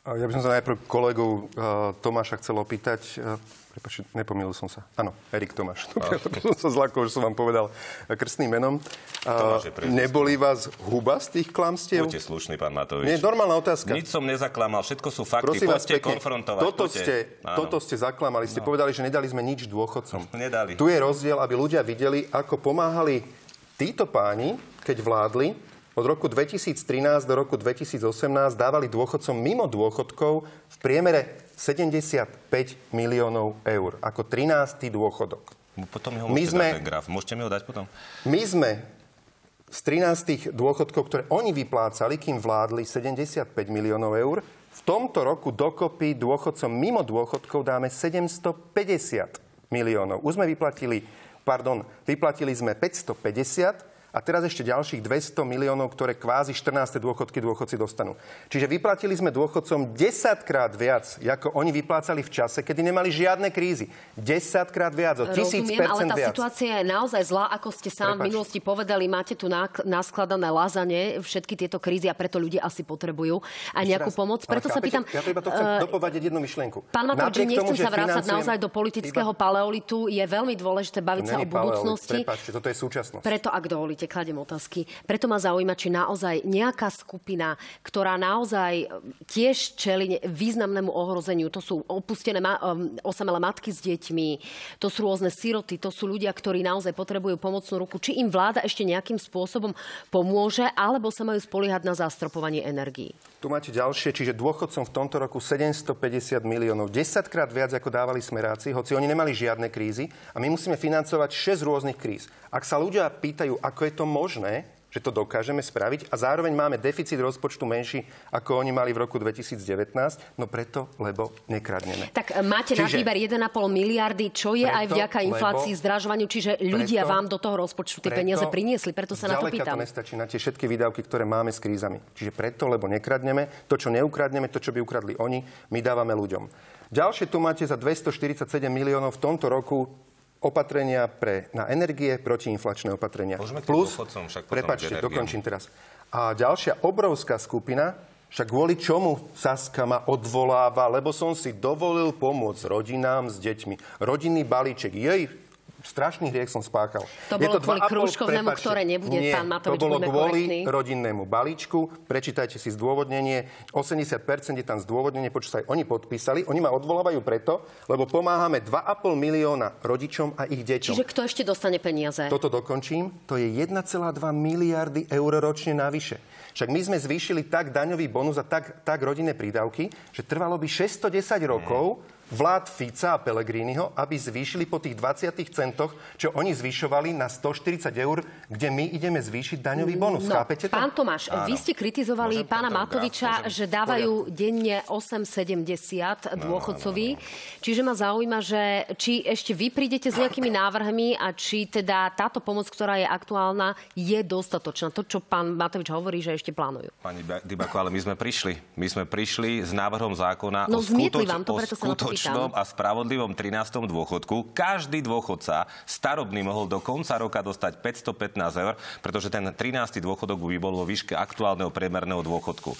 Ja by som sa najprv kolegu uh, Tomáša chcel opýtať. Uh, Prepačte, nepomýlil som sa. Áno, Erik Tomáš. Dobre, (laughs) som sa zlakol, že som vám povedal krstným menom. Uh, neboli vás huba z tých klamstiev? Buďte slušný, pán Matovič. Nie, normálna otázka. Nič som nezaklamal, všetko sú fakty. Prosím vás pekne, konfrontovať. Toto ste, toto ste zaklamali. Ste no. povedali, že nedali sme nič dôchodcom. (laughs) Nedali. Tu je rozdiel, aby ľudia videli, ako pomáhali títo páni, keď vládli, od roku 2013 do roku 2018 dávali dôchodcom mimo dôchodkov v priemere 75 miliónov eur, ako 13. dôchodok. Potom mi ho my sme, ten graf. Môžete mi ho dať potom? My sme z 13 dôchodkov, ktoré oni vyplácali, kým vládli 75 miliónov eur, v tomto roku dokopy dôchodcom mimo dôchodkov dáme 750 miliónov. Už sme vyplatili, pardon, vyplatili sme 550 a teraz ešte ďalších 200 miliónov, ktoré kvázi 14. dôchodky dôchodci dostanú. Čiže vyplatili sme dôchodcom 10 krát viac, ako oni vyplácali v čase, kedy nemali žiadne krízy. 10 krát viac, o 1000 Rozumiem, ale tá viac. situácia je naozaj zlá, ako ste sám Prepač. v minulosti povedali. Máte tu naskladané lázanie, všetky tieto krízy a preto ľudia asi potrebujú aj nejakú pomoc. Preto sa pýtam... Ja to iba to chcem uh, dopovedať jednu myšlienku. Pán Matovič, nechcem sa vrácať naozaj do politického iba... paleolitu. Je veľmi dôležité baviť sa o budúcnosti. Prepačte, toto je súčasnosť. Preto, ak dovolíte, kladem otázky. Preto ma zaujíma, či naozaj nejaká skupina, ktorá naozaj e, tiež čeli významnému ohrozeniu, to sú opustené ma- um, osamelé matky s deťmi, to sú rôzne siroty, to sú ľudia, ktorí naozaj potrebujú pomocnú ruku. Či im vláda ešte nejakým spôsobom pomôže, alebo sa majú spoliehať na zastropovanie energií? Tu máte ďalšie, čiže dôchodcom v tomto roku 750 miliónov, 10 krát viac, ako dávali smeráci, hoci oni nemali žiadne krízy a my musíme financovať 6 rôznych kríz. Ak sa ľudia pýtajú, ako je to možné, že to dokážeme spraviť a zároveň máme deficit rozpočtu menší, ako oni mali v roku 2019, no preto, lebo nekradneme. Tak e, máte čiže, na výber 1,5 miliardy, čo je preto, aj vďaka inflácii, zdražovaniu, čiže ľudia preto, vám do toho rozpočtu tie preto, peniaze priniesli, preto sa na to pýtam. to nestačí na tie všetky výdavky, ktoré máme s krízami. Čiže preto, lebo nekradneme, to, čo neukradneme, to, čo by ukradli oni, my dávame ľuďom. Ďalšie tu máte za 247 miliónov v tomto roku opatrenia pre, na energie, protiinflačné opatrenia. Môžeme Plus, dôchodcom však prepačte, dokončím teraz. A ďalšia obrovská skupina, však kvôli čomu Saska ma odvoláva, lebo som si dovolil pomôcť rodinám s deťmi. Rodinný balíček. Jej, strašný hriech som spáchal. To bolo je to kvôli krúžkovnému, ktoré nebude nie, pán Matovič, to bolo kvôli korektný. rodinnému balíčku. Prečítajte si zdôvodnenie. 80% je tam zdôvodnenie, počo sa aj oni podpísali. Oni ma odvolávajú preto, lebo pomáhame 2,5 milióna rodičom a ich deťom. Čiže kto ešte dostane peniaze? Toto dokončím. To je 1,2 miliardy eur ročne navyše. Však my sme zvýšili tak daňový bonus a tak, tak rodinné prídavky, že trvalo by 610 rokov, mm vlád Fica a Pelegriniho, aby zvýšili po tých 20 centoch, čo oni zvyšovali na 140 eur, kde my ideme zvýšiť daňový bonus. No, Chápete to? Pán Tomáš, Áno. vy ste kritizovali môžem pána Matoviča, môžem, že dávajú denne 8,70 dôchodcovi. No, no, no. Čiže ma zaujíma, že či ešte vy prídete s nejakými (coughs) návrhmi a či teda táto pomoc, ktorá je aktuálna, je dostatočná. To, čo pán Matovič hovorí, že ešte plánujú. Pani Dybako, ale my sme prišli. My sme prišli s návrhom zákona no, o, skutoč- vám to, preto o skutočnom a spravodlivom 13. dôchodku každý dôchodca starobný mohol do konca roka dostať 515 eur, pretože ten 13. dôchodok by bol vo výške aktuálneho priemerného dôchodku.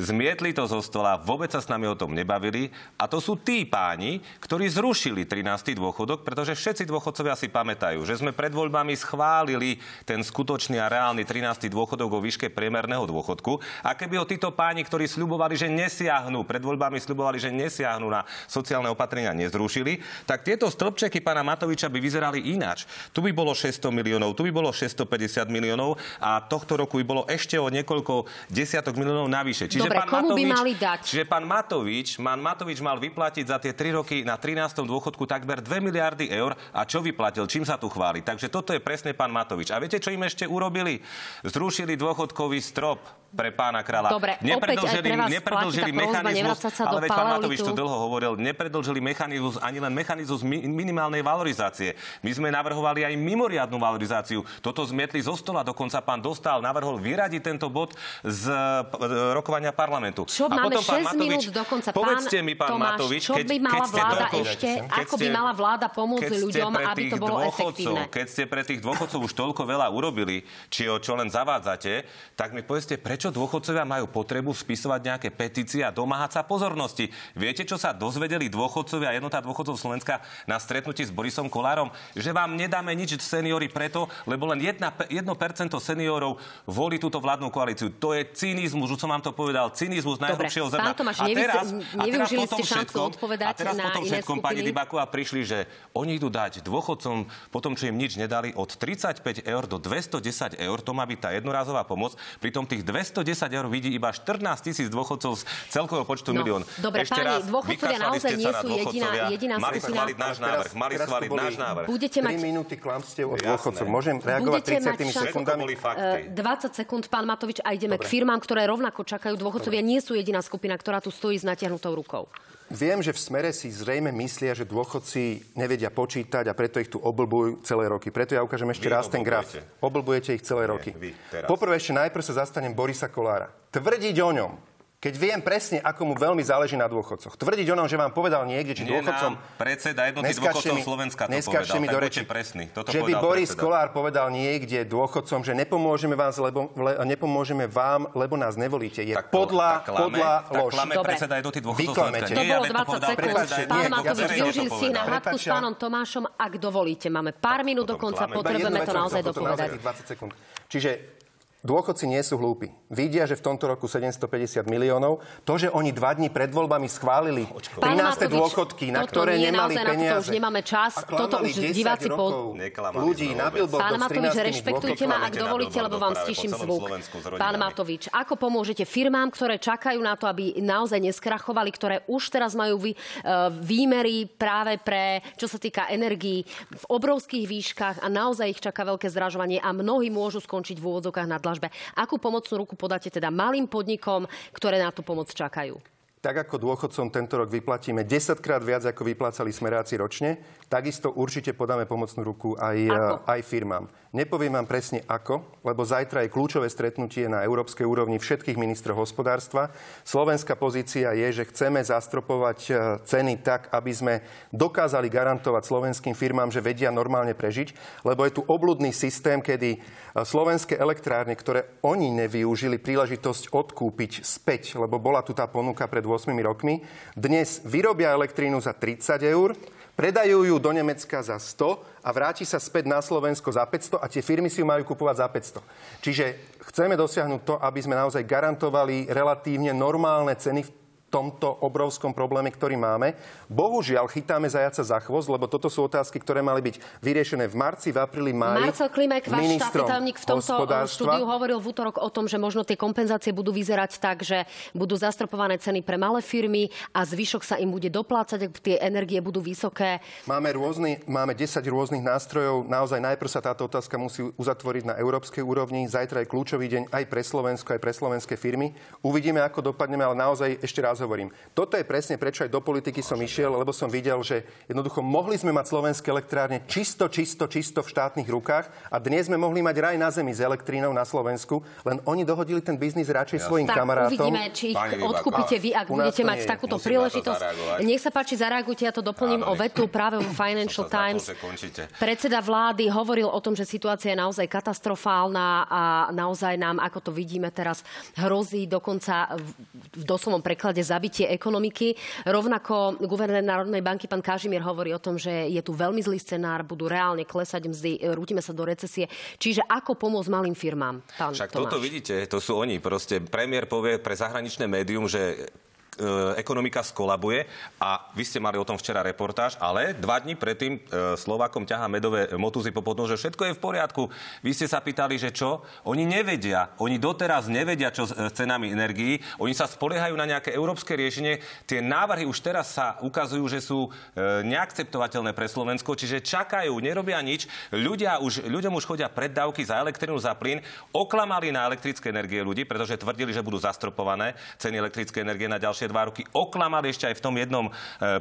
Zmietli to zo stola, vôbec sa s nami o tom nebavili. A to sú tí páni, ktorí zrušili 13. dôchodok, pretože všetci dôchodcovia si pamätajú, že sme pred voľbami schválili ten skutočný a reálny 13. dôchodok vo výške priemerného dôchodku. A keby ho títo páni, ktorí sľubovali, že nesiahnu, pred voľbami sľubovali, že nesiahnu na sociálne opatrenia, nezrušili, tak tieto stĺpčeky pána Matoviča by vyzerali ináč. Tu by bolo 600 miliónov, tu by bolo 650 miliónov a tohto roku by bolo ešte o niekoľko desiatok miliónov navyše. Čiže Dobre, pán komu Matovič, by mali dať? Čiže pán Matovič, pán Matovič mal vyplatiť za tie 3 roky na 13. dôchodku takmer 2 miliardy eur. A čo vyplatil? Čím sa tu chváli? Takže toto je presne pán Matovič. A viete, čo im ešte urobili? Zrušili dôchodkový strop pre pána kráľa. Dobre, nepredlžili, opäť nepredlžili mechanizmus, sa ale veď pán Matovič to dlho hovoril, nepredlžili mechanizmus, ani len mechanizmus minimálnej valorizácie. My sme navrhovali aj mimoriadnu valorizáciu. Toto zmietli zo stola, dokonca pán Dostal navrhol vyradiť tento bod z e, rokovania parlamentu. Čo a máme potom, 6 pán Matovič, minút dokonca. Povedzte pán mi, pán Tomáš, Matovič, čo by mala vláda toľko, ešte, ako by mala vláda pomôcť ľuďom, aby to bolo efektívne? Keď ste pre tých dôchodcov už toľko veľa urobili, či o čo len zavádzate, tak mi povedzte, prečo dôchodcovia majú potrebu spisovať nejaké petície a domáhať sa pozornosti. Viete, čo sa dozvedeli dôchodcovia, jednota dôchodcov Slovenska na stretnutí s Borisom Kolárom? Že vám nedáme nič seniori preto, lebo len 1%, 1% seniorov volí túto vládnu koalíciu. To je cynizmus, už som vám to povedal, cynizmus najhrubšieho zrna. Pán Tomáš, a teraz, a teraz ste šancu odpovedať a teraz na potom všetkom, pani Dybaková, prišli, že oni idú dať dôchodcom po tom, čo im nič nedali, od 35 eur do 210 eur. To má byť tá jednorázová pomoc. Pritom tých 210 eur vidí iba 14 tisíc dôchodcov z celkového počtu no, milión. Dobre, Ešte páni, dôchodcovia naozaj nie sú jediná, jediná mali skupina. Mali náš návrh, mali schváliť náš návrh. Budete mať... 3 minúty klamstiev od dôchodcov. Môžem reagovať 30 sekundami? 20 sekúnd, pán Matovič, a ideme k firmám, ktoré rovnako čakajú dôchodcov dôchodcovia nie sú jediná skupina, ktorá tu stojí s natiahnutou rukou. Viem, že v smere si zrejme myslia, že dôchodci nevedia počítať a preto ich tu oblbujú celé roky. Preto ja ukážem ešte vy raz ten graf. Oblbujete ich celé Nie, roky. Poprvé ešte najprv sa zastanem Borisa Kolára. Tvrdiť o ňom, keď viem presne, ako mu veľmi záleží na dôchodcoch. Tvrdiť o že vám povedal niekde, či Nie dôchodcom... Nám predseda jednoty dôchodcov mi, Slovenska to povedal. Mi do reči, presný. Toto že by Boris predseda. Kolár povedal niekde dôchodcom, že nepomôžeme, vás, lebo, le, nepomôžeme vám, lebo nás nevolíte. Je tak, podľa, tak klame, podľa lož. Tak klame predseda jednoty dôchodcov Slovenska. To bolo 20 sekúnd. Pán Matovič, využili si na hádku s pánom Tomášom. Ak dovolíte, máme pár minút do konca, potrebujeme to naozaj dopovedať. Čiže Dôchodci nie sú hlúpi. Vidia, že v tomto roku 750 miliónov. To, že oni dva dní pred voľbami schválili 13. dôchodky, na ktoré nemali peniaze. Na to už nemáme čas. Toto už diváci po... ľudí na Pán Matovič, rešpektujte ma, ak dovolíte, lebo vám stiším zvuk. Pán Matovič, ako pomôžete firmám, ktoré čakajú na to, aby naozaj neskrachovali, ktoré už teraz majú vý, e, výmery práve pre, čo sa týka energií v obrovských výškach a naozaj ich čaká veľké zdražovanie a mnohí môžu skončiť v úvodzokách na dlažbe. Akú pomocnú ruku podáte teda malým podnikom, ktoré na tú pomoc čakajú? Tak ako dôchodcom tento rok vyplatíme 10 krát viac, ako vyplácali smeráci ročne, takisto určite podáme pomocnú ruku aj, aj firmám. Nepoviem vám presne ako, lebo zajtra je kľúčové stretnutie na európskej úrovni všetkých ministrov hospodárstva. Slovenská pozícia je, že chceme zastropovať e, ceny tak, aby sme dokázali garantovať slovenským firmám, že vedia normálne prežiť, lebo je tu obludný systém, kedy e, slovenské elektrárne, ktoré oni nevyužili príležitosť odkúpiť späť, lebo bola tu tá ponuka pred 8 rokmi, dnes vyrobia elektrínu za 30 eur, predajú ju do Nemecka za 100 a vráti sa späť na Slovensko za 500 a tie firmy si ju majú kupovať za 500. Čiže chceme dosiahnuť to, aby sme naozaj garantovali relatívne normálne ceny v tomto obrovskom probléme, ktorý máme. Bohužiaľ, chytáme zajaca za chvost, lebo toto sú otázky, ktoré mali byť vyriešené v marci, v apríli, máji. Marcel Klimek, váš štátny v tomto štúdiu hovoril v útorok o tom, že možno tie kompenzácie budú vyzerať tak, že budú zastropované ceny pre malé firmy a zvyšok sa im bude doplácať, ak tie energie budú vysoké. Máme, rôzny, máme 10 rôznych nástrojov. Naozaj najprv sa táto otázka musí uzatvoriť na európskej úrovni. Zajtra je kľúčový deň aj pre Slovensko, aj pre slovenské firmy. Uvidíme, ako dopadneme, ale naozaj ešte raz hovorím. Toto je presne prečo aj do politiky som išiel, lebo som videl, že jednoducho mohli sme mať slovenské elektrárne čisto, čisto, čisto v štátnych rukách a dnes sme mohli mať raj na zemi s elektrínou na Slovensku, len oni dohodili ten biznis radšej ja. svojim tak, kamarátom. uvidíme, či ich odkúpite vy, ak budete mať takúto príležitosť. Nech sa páči, zareagujte, ja to doplním Áno, o vetu práve vo (laughs) Financial Times. Predseda vlády hovoril o tom, že situácia je naozaj katastrofálna a naozaj nám, ako to vidíme teraz, hrozí dokonca v doslovom preklade zabitie ekonomiky. Rovnako guvernér Národnej banky pán Kažimír hovorí o tom, že je tu veľmi zlý scenár, budú reálne klesať mzdy, rútime sa do recesie. Čiže ako pomôcť malým firmám? Pán Však Tomáš? toto vidíte, to sú oni. Proste premiér povie pre zahraničné médium, že ekonomika skolabuje a vy ste mali o tom včera reportáž, ale dva dní predtým e, Slovákom ťahá medové motuzy po podnož, že všetko je v poriadku. Vy ste sa pýtali, že čo? Oni nevedia. Oni doteraz nevedia, čo s e, cenami energií. Oni sa spoliehajú na nejaké európske riešenie. Tie návrhy už teraz sa ukazujú, že sú neakceptovateľné pre Slovensko, čiže čakajú, nerobia nič. Ľudia už, ľuďom už chodia preddavky za elektrinu, za plyn. Oklamali na elektrické energie ľudí, pretože tvrdili, že budú zastropované ceny elektrické energie na ďalšie ďalšie dva roky oklamali ešte aj v tom jednom e,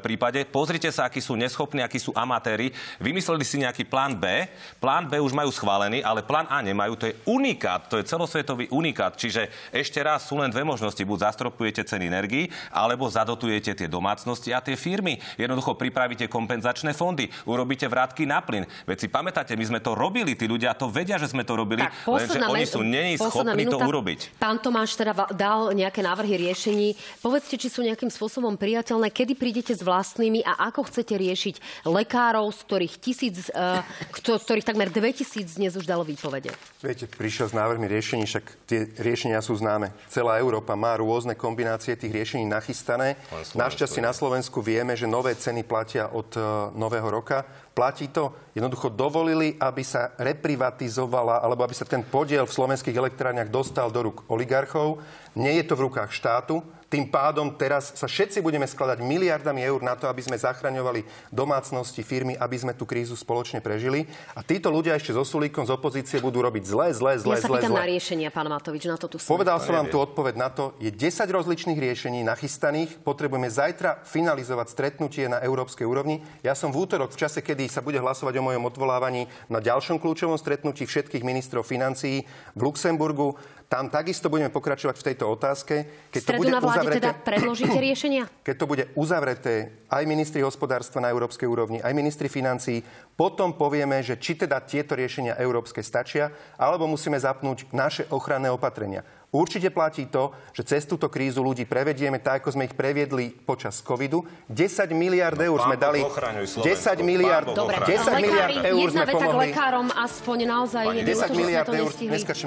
prípade. Pozrite sa, akí sú neschopní, akí sú amatéri. Vymysleli si nejaký plán B. Plán B už majú schválený, ale plán A nemajú. To je unikát, to je celosvetový unikát. Čiže ešte raz sú len dve možnosti. Buď zastropujete ceny energii, alebo zadotujete tie domácnosti a tie firmy. Jednoducho pripravíte kompenzačné fondy, urobíte vrátky na plyn. Veď si pamätáte, my sme to robili, tí ľudia to vedia, že sme to robili, tak, lenže oni sú není schopní to urobiť. Pán Tomáš teda dal nejaké návrhy riešení. Povedz povedzte, či sú nejakým spôsobom priateľné, kedy prídete s vlastnými a ako chcete riešiť lekárov, z ktorých tisíc, uh, z ktorých takmer 2000 dnes už dalo výpovede. Viete, prišiel s návrhmi riešení, však tie riešenia sú známe. Celá Európa má rôzne kombinácie tých riešení nachystané. Našťastie na Slovensku vieme, že nové ceny platia od uh, nového roka. Platí to? Jednoducho dovolili, aby sa reprivatizovala, alebo aby sa ten podiel v slovenských elektrárniach dostal do rúk oligarchov. Nie je to v rukách štátu, tým pádom teraz sa všetci budeme skladať miliardami eur na to, aby sme zachraňovali domácnosti, firmy, aby sme tú krízu spoločne prežili. A títo ľudia ešte so Sulíkom z opozície budú robiť zle, zle, zle, ja sa zle, pýtam zle. na riešenia, pán Matovič, na to tu som. Povedal som vám tú odpoveď na to. Je 10 rozličných riešení nachystaných. Potrebujeme zajtra finalizovať stretnutie na európskej úrovni. Ja som v útorok, v čase, kedy sa bude hlasovať o mojom odvolávaní na ďalšom kľúčovom stretnutí všetkých ministrov financií v Luxemburgu, tam takisto budeme pokračovať v tejto otázke. Keď Stredu to bude na vláde uzavreté, teda predložíte (clears throat) riešenia? Keď to bude uzavreté aj ministri hospodárstva na európskej úrovni, aj ministri financií, potom povieme, že či teda tieto riešenia európske stačia, alebo musíme zapnúť naše ochranné opatrenia. Určite platí to, že cez túto krízu ľudí prevedieme tak, ako sme ich previedli počas covidu. 10 miliard no, eur sme dali. 10 miliard, Dobre, 10 miliard eur sme pomohli. lekárom aspoň naozaj Pani, je 10 miliard eur,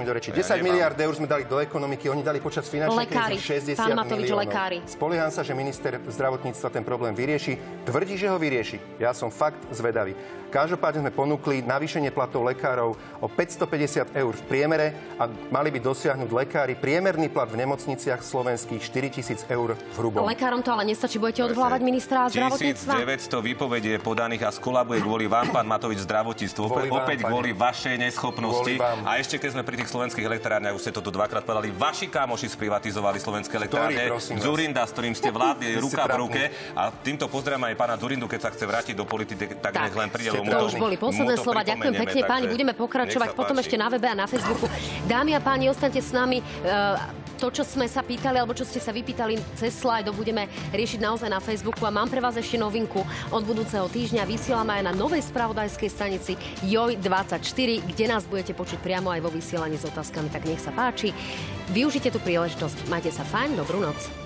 do reči. 10 miliard eur sme dali do ekonomiky, oni dali počas finančnej krízy 60 Pán Matovič, miliónov. lekári. Spolieham sa, že minister zdravotníctva ten problém vyrieši. Tvrdí, že ho vyrieši. Ja som fakt zvedavý. Každopádne sme ponúkli navýšenie platov lekárov o 550 eur v priemere a mali by dosiahnuť lekári priemerný plat v nemocniciach slovenských 4 tisíc eur v hrubom. Lekárom to ale nestačí, budete odvolávať ministra zdravotníctva? 1900 výpovedie podaných a skolabuje kvôli vám, pán Matovič, zdravotníctvo. Kvôli opäť vám, kvôli vašej neschopnosti. A ešte keď sme pri tých slovenských elektrárniach, už ste to tu dvakrát povedali, vaši kamoši sprivatizovali slovenské elektrárne. Zurinda, s ktorým ste vládli (laughs) ruka v ruke. A týmto pozdravím aj pána Zurindu, keď sa chce vrátiť do politiky, tak, tak nech len príde to už boli posledné slova. Ďakujem pekne, takže, páni. Budeme pokračovať potom ešte na webe a na Facebooku. Dámy a páni, ostaňte s nami. E, to, čo sme sa pýtali, alebo čo ste sa vypýtali cez slajdo, budeme riešiť naozaj na Facebooku. A mám pre vás ešte novinku. Od budúceho týždňa vysielame aj na novej spravodajskej stanici JOJ24, kde nás budete počuť priamo aj vo vysielaní s otázkami. Tak nech sa páči. Využite tú príležitosť. Majte sa fajn, dobrú noc.